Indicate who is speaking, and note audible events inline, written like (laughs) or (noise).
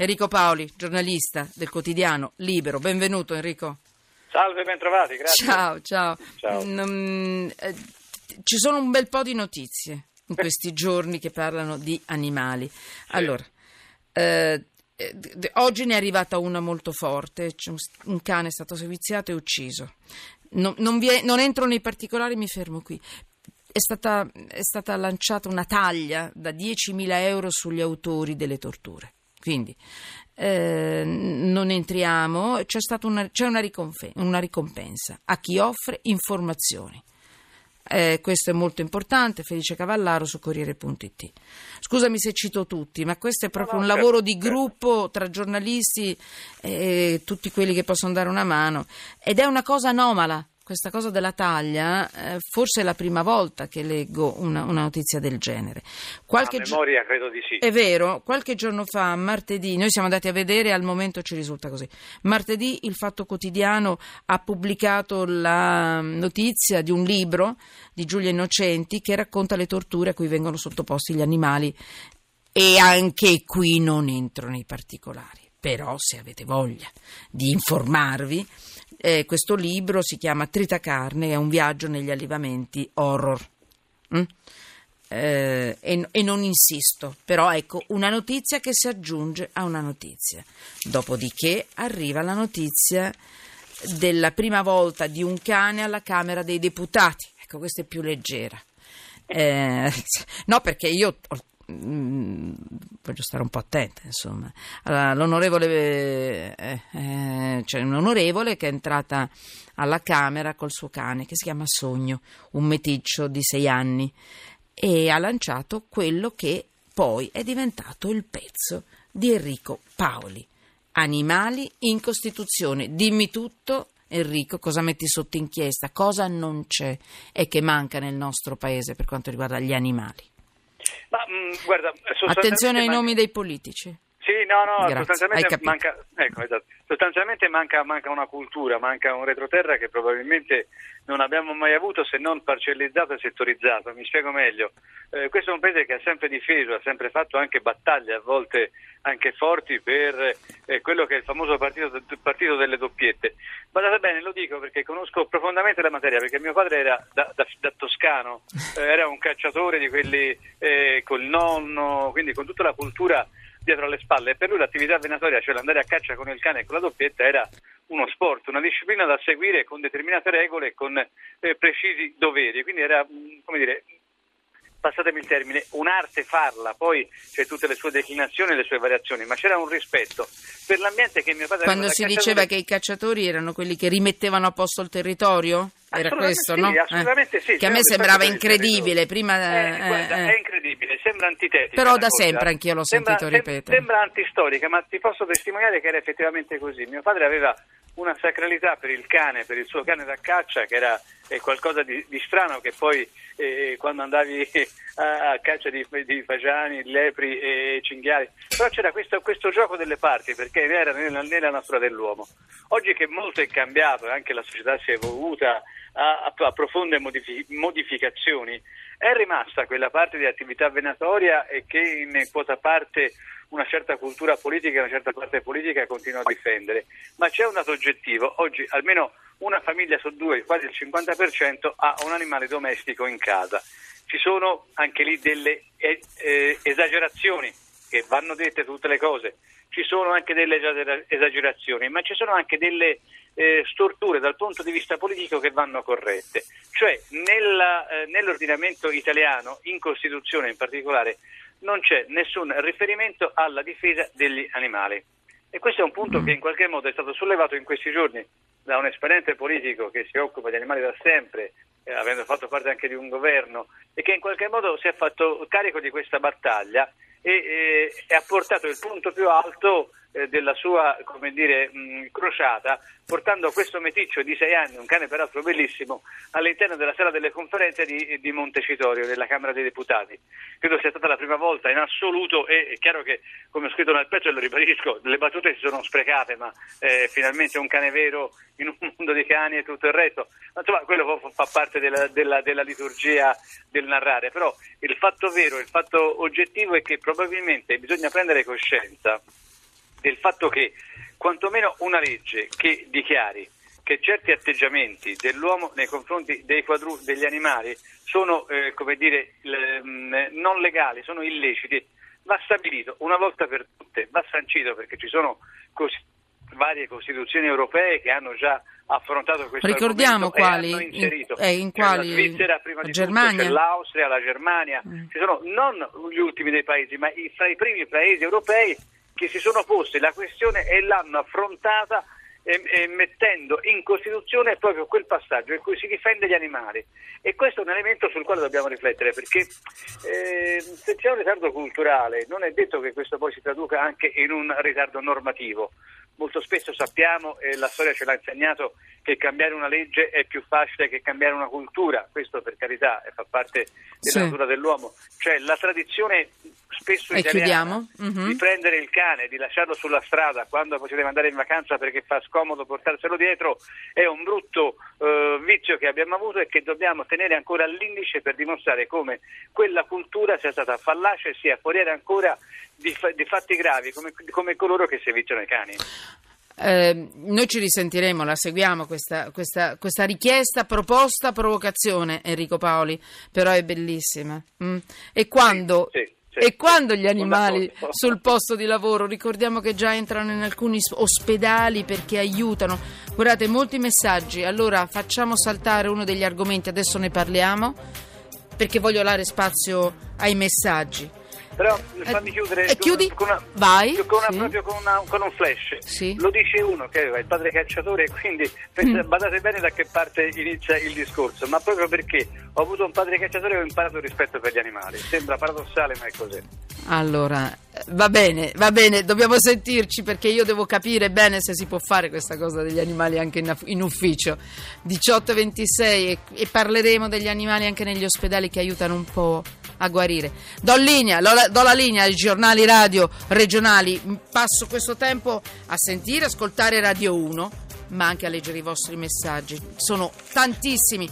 Speaker 1: Enrico Paoli, giornalista del quotidiano Libero. Benvenuto Enrico.
Speaker 2: Salve, bentrovati, grazie.
Speaker 1: Ciao, ciao.
Speaker 2: Ciao.
Speaker 1: Mm, eh, ci sono un bel po' di notizie in questi giorni che parlano di animali. Allora, eh, oggi ne è arrivata una molto forte, un, cane è stato seviziato e ucciso. Non, non è- non entro nei particolari, mi fermo qui. È stata, è stata lanciata una taglia da 10.000 euro sugli autori delle torture. Quindi eh, non entriamo, c'è, stata una, c'è una, riconfe- una ricompensa a chi offre informazioni. Eh, questo è molto importante, Felice Cavallaro su Corriere.it. Scusami se cito tutti, ma questo è proprio
Speaker 2: No,
Speaker 1: un lavoro
Speaker 2: certo,
Speaker 1: di gruppo tra giornalisti e tutti quelli che possono dare una mano. Ed è una cosa anomala, questa cosa della taglia, eh, forse è la prima volta che leggo una, una notizia del genere. Qualche
Speaker 2: memoria credo di sì.
Speaker 1: è vero, qualche giorno fa, martedì, noi siamo andati a vedere al momento ci risulta così. Martedì il Fatto Quotidiano ha pubblicato la notizia di un libro di Giulia Innocenti che racconta le torture a cui vengono sottoposti gli animali e anche qui non entro nei particolari. Però se avete voglia di informarvi, eh, questo libro si chiama Tritacarne, è un viaggio negli allevamenti horror. Mm? Eh, e, e non insisto, però ecco una notizia che si aggiunge a una notizia. Dopodiché arriva la notizia della prima volta di un cane alla Camera dei Deputati. Ecco, questa è più leggera. Eh, (laughs) no, perché io ho- mm, voglio stare un po' attenta, insomma. Allora, l'onorevole, eh, eh, c'è un onorevole che è entrata alla Camera col suo cane che si chiama Sogno, un meticcio di sei anni, e ha lanciato quello che poi è diventato il pezzo di Enrico Paoli. Animali in Costituzione. Dimmi tutto, Enrico, cosa metti sotto inchiesta, cosa non c'è e che manca nel nostro paese per quanto riguarda gli animali.
Speaker 2: Ma mh, guarda, sostanzialmente
Speaker 1: Attenzione ai nomi dei politici.
Speaker 2: Sì, no, no,
Speaker 1: Grazie,
Speaker 2: sostanzialmente manca, ecco, esatto. sostanzialmente manca, manca una cultura, manca un retroterra che probabilmente non abbiamo mai avuto se non parcellizzato e settorizzato. Mi spiego meglio. Eh, questo è un paese che ha sempre difeso, ha sempre fatto anche battaglie, a volte anche forti, per eh, quello che è il famoso partito, partito delle doppiette. Guardate bene, lo dico perché conosco profondamente la materia, perché mio padre era da, da- da toscano, eh, era un cacciatore di quelli eh, col nonno, quindi con tutta la cultura dietro alle spalle e per lui l'attività venatoria, cioè l'andare a caccia con il cane e con la doppietta era uno sport, una disciplina da seguire con determinate regole e con eh, precisi doveri, quindi era, mh, come dire, passatemi il termine, un'arte farla, poi c'è tutte le sue declinazioni e le sue variazioni, ma c'era un rispetto per l'ambiente che mio padre
Speaker 1: Quando si diceva che i cacciatori erano quelli che rimettevano a posto il territorio? Era questo,
Speaker 2: sì,
Speaker 1: no? Eh.
Speaker 2: assolutamente sì,
Speaker 1: Che a me sembrava incredibile. Prima,
Speaker 2: Eh,
Speaker 1: eh,
Speaker 2: guarda,
Speaker 1: eh.
Speaker 2: è incredibile, sembra antitetica.
Speaker 1: Però da
Speaker 2: cosa.
Speaker 1: sempre anch'io l'ho
Speaker 2: Sembra-
Speaker 1: sentito ripetere.
Speaker 2: Sembra antistorica, ma ti posso testimoniare che era effettivamente così. Mio padre aveva una sacralità per il cane, per il suo cane da caccia, che era eh, qualcosa di, di strano che poi eh, quando andavi a, a caccia di, di fagiani, lepri e cinghiali. Però c'era questo, questo gioco delle parti, perché era nella, nella natura dell'uomo. Oggi che molto è cambiato e anche la società si è evoluta a, a- a profonde modifi- modificazioni, è rimasta quella parte di attività venatoria e che in quota parte una certa cultura politica e una certa parte politica continua a difendere. Ma c'è un dato oggettivo, oggi almeno una famiglia su due, quasi il 50%, ha un animale domestico in casa. Ci sono anche lì delle eh, eh, esagerazioni che vanno dette tutte le cose, ci sono anche delle esagera- esagerazioni, ma ci sono anche delle eh, storture dal punto di vista politico che vanno corrette. Cioè nella, eh, nell'ordinamento italiano, in Costituzione in particolare, non c'è nessun riferimento alla difesa degli animali. E questo è un punto che in qualche modo è stato sollevato in questi giorni da un esponente politico che si occupa di animali da sempre, eh, avendo fatto parte anche di un governo, e che in qualche modo si è fatto carico di questa battaglia e, eh, e ha portato il punto più alto della sua dire, mh, crociata, portando questo meticcio di sei anni, un cane peraltro bellissimo, all'interno della sala delle conferenze di, di Montecitorio, della Camera dei Deputati. Credo sia stata la prima volta in assoluto e è chiaro che, come ho scritto nel pezzo e lo ribadisco, le battute si sono sprecate, ma eh, finalmente un cane vero in un mondo di cani e tutto il resto. Ma, insomma, quello fa parte della, della- della liturgia del narrare, però il fatto vero, il fatto oggettivo è che probabilmente bisogna prendere coscienza del fatto che quantomeno una legge che dichiari che certi atteggiamenti dell'uomo nei confronti dei quadru- degli animali sono, eh, come dire, l- mm, non legali, sono illeciti, va stabilito una volta per tutte, va sancito perché ci sono cos- varie costituzioni europee che hanno già affrontato questo
Speaker 1: Ricordiamo quali,
Speaker 2: hanno inserito.
Speaker 1: In, eh, in quali?
Speaker 2: la Svizzera, prima di
Speaker 1: Germania.
Speaker 2: tutto, l'Austria, la Germania, mm. ci sono non gli ultimi dei paesi, ma i, fra i primi paesi europei che si sono posti la questione e l'hanno affrontata mettendo in Costituzione proprio quel passaggio in cui si difende gli animali. E questo è un elemento sul quale dobbiamo riflettere, perché eh, se c'è un ritardo culturale non è detto che questo poi si traduca anche in un ritardo normativo. Molto spesso sappiamo, e la storia ce l'ha insegnato, che cambiare una legge è più facile che cambiare una cultura, questo per carità fa parte della sì. natura dell'uomo. Cioè la tradizione spesso
Speaker 1: e
Speaker 2: italiana
Speaker 1: mm-hmm.
Speaker 2: di prendere il cane, di lasciarlo sulla strada quando si deve andare in vacanza perché fa scomodo portarselo dietro, è un brutto eh, vizio che abbiamo avuto e che dobbiamo tenere ancora all'indice per dimostrare come quella cultura sia stata fallace e sia foriera ancora di, di fatti gravi come, come coloro che si viziano i cani.
Speaker 1: Eh, noi ci risentiremo, la seguiamo questa, questa, questa, richiesta, proposta, provocazione, Enrico Paoli, però è bellissima. Mm. E quando... Sì, sì. E quando gli animali sul posto di lavoro, ricordiamo che già entrano in alcuni ospedali perché aiutano. Guardate, molti messaggi. Allora facciamo saltare uno degli argomenti, adesso ne parliamo, perché voglio dare spazio ai messaggi.
Speaker 2: Però fammi chiudere
Speaker 1: e chiudi?
Speaker 2: Con una,
Speaker 1: Vai.
Speaker 2: Con, una, sì. proprio con, una, con, un flash.
Speaker 1: Sì.
Speaker 2: Lo dice uno che aveva il padre cacciatore, (laughs) quindi mm. badate bene da che parte inizia il discorso, ma proprio perché ho avuto un padre cacciatore e ho imparato il rispetto per gli animali. Sembra paradossale, ma è così.
Speaker 1: Allora, va bene, va bene, dobbiamo sentirci perché io devo capire bene se si può fare questa cosa degli animali anche in, in ufficio. 18-26 e, e parleremo degli animali anche negli ospedali che aiutano un po' a guarire. Do, linea, do la linea ai giornali radio regionali, passo questo tempo a sentire, ascoltare Radio 1, ma anche a leggere i vostri messaggi. Sono tantissimi.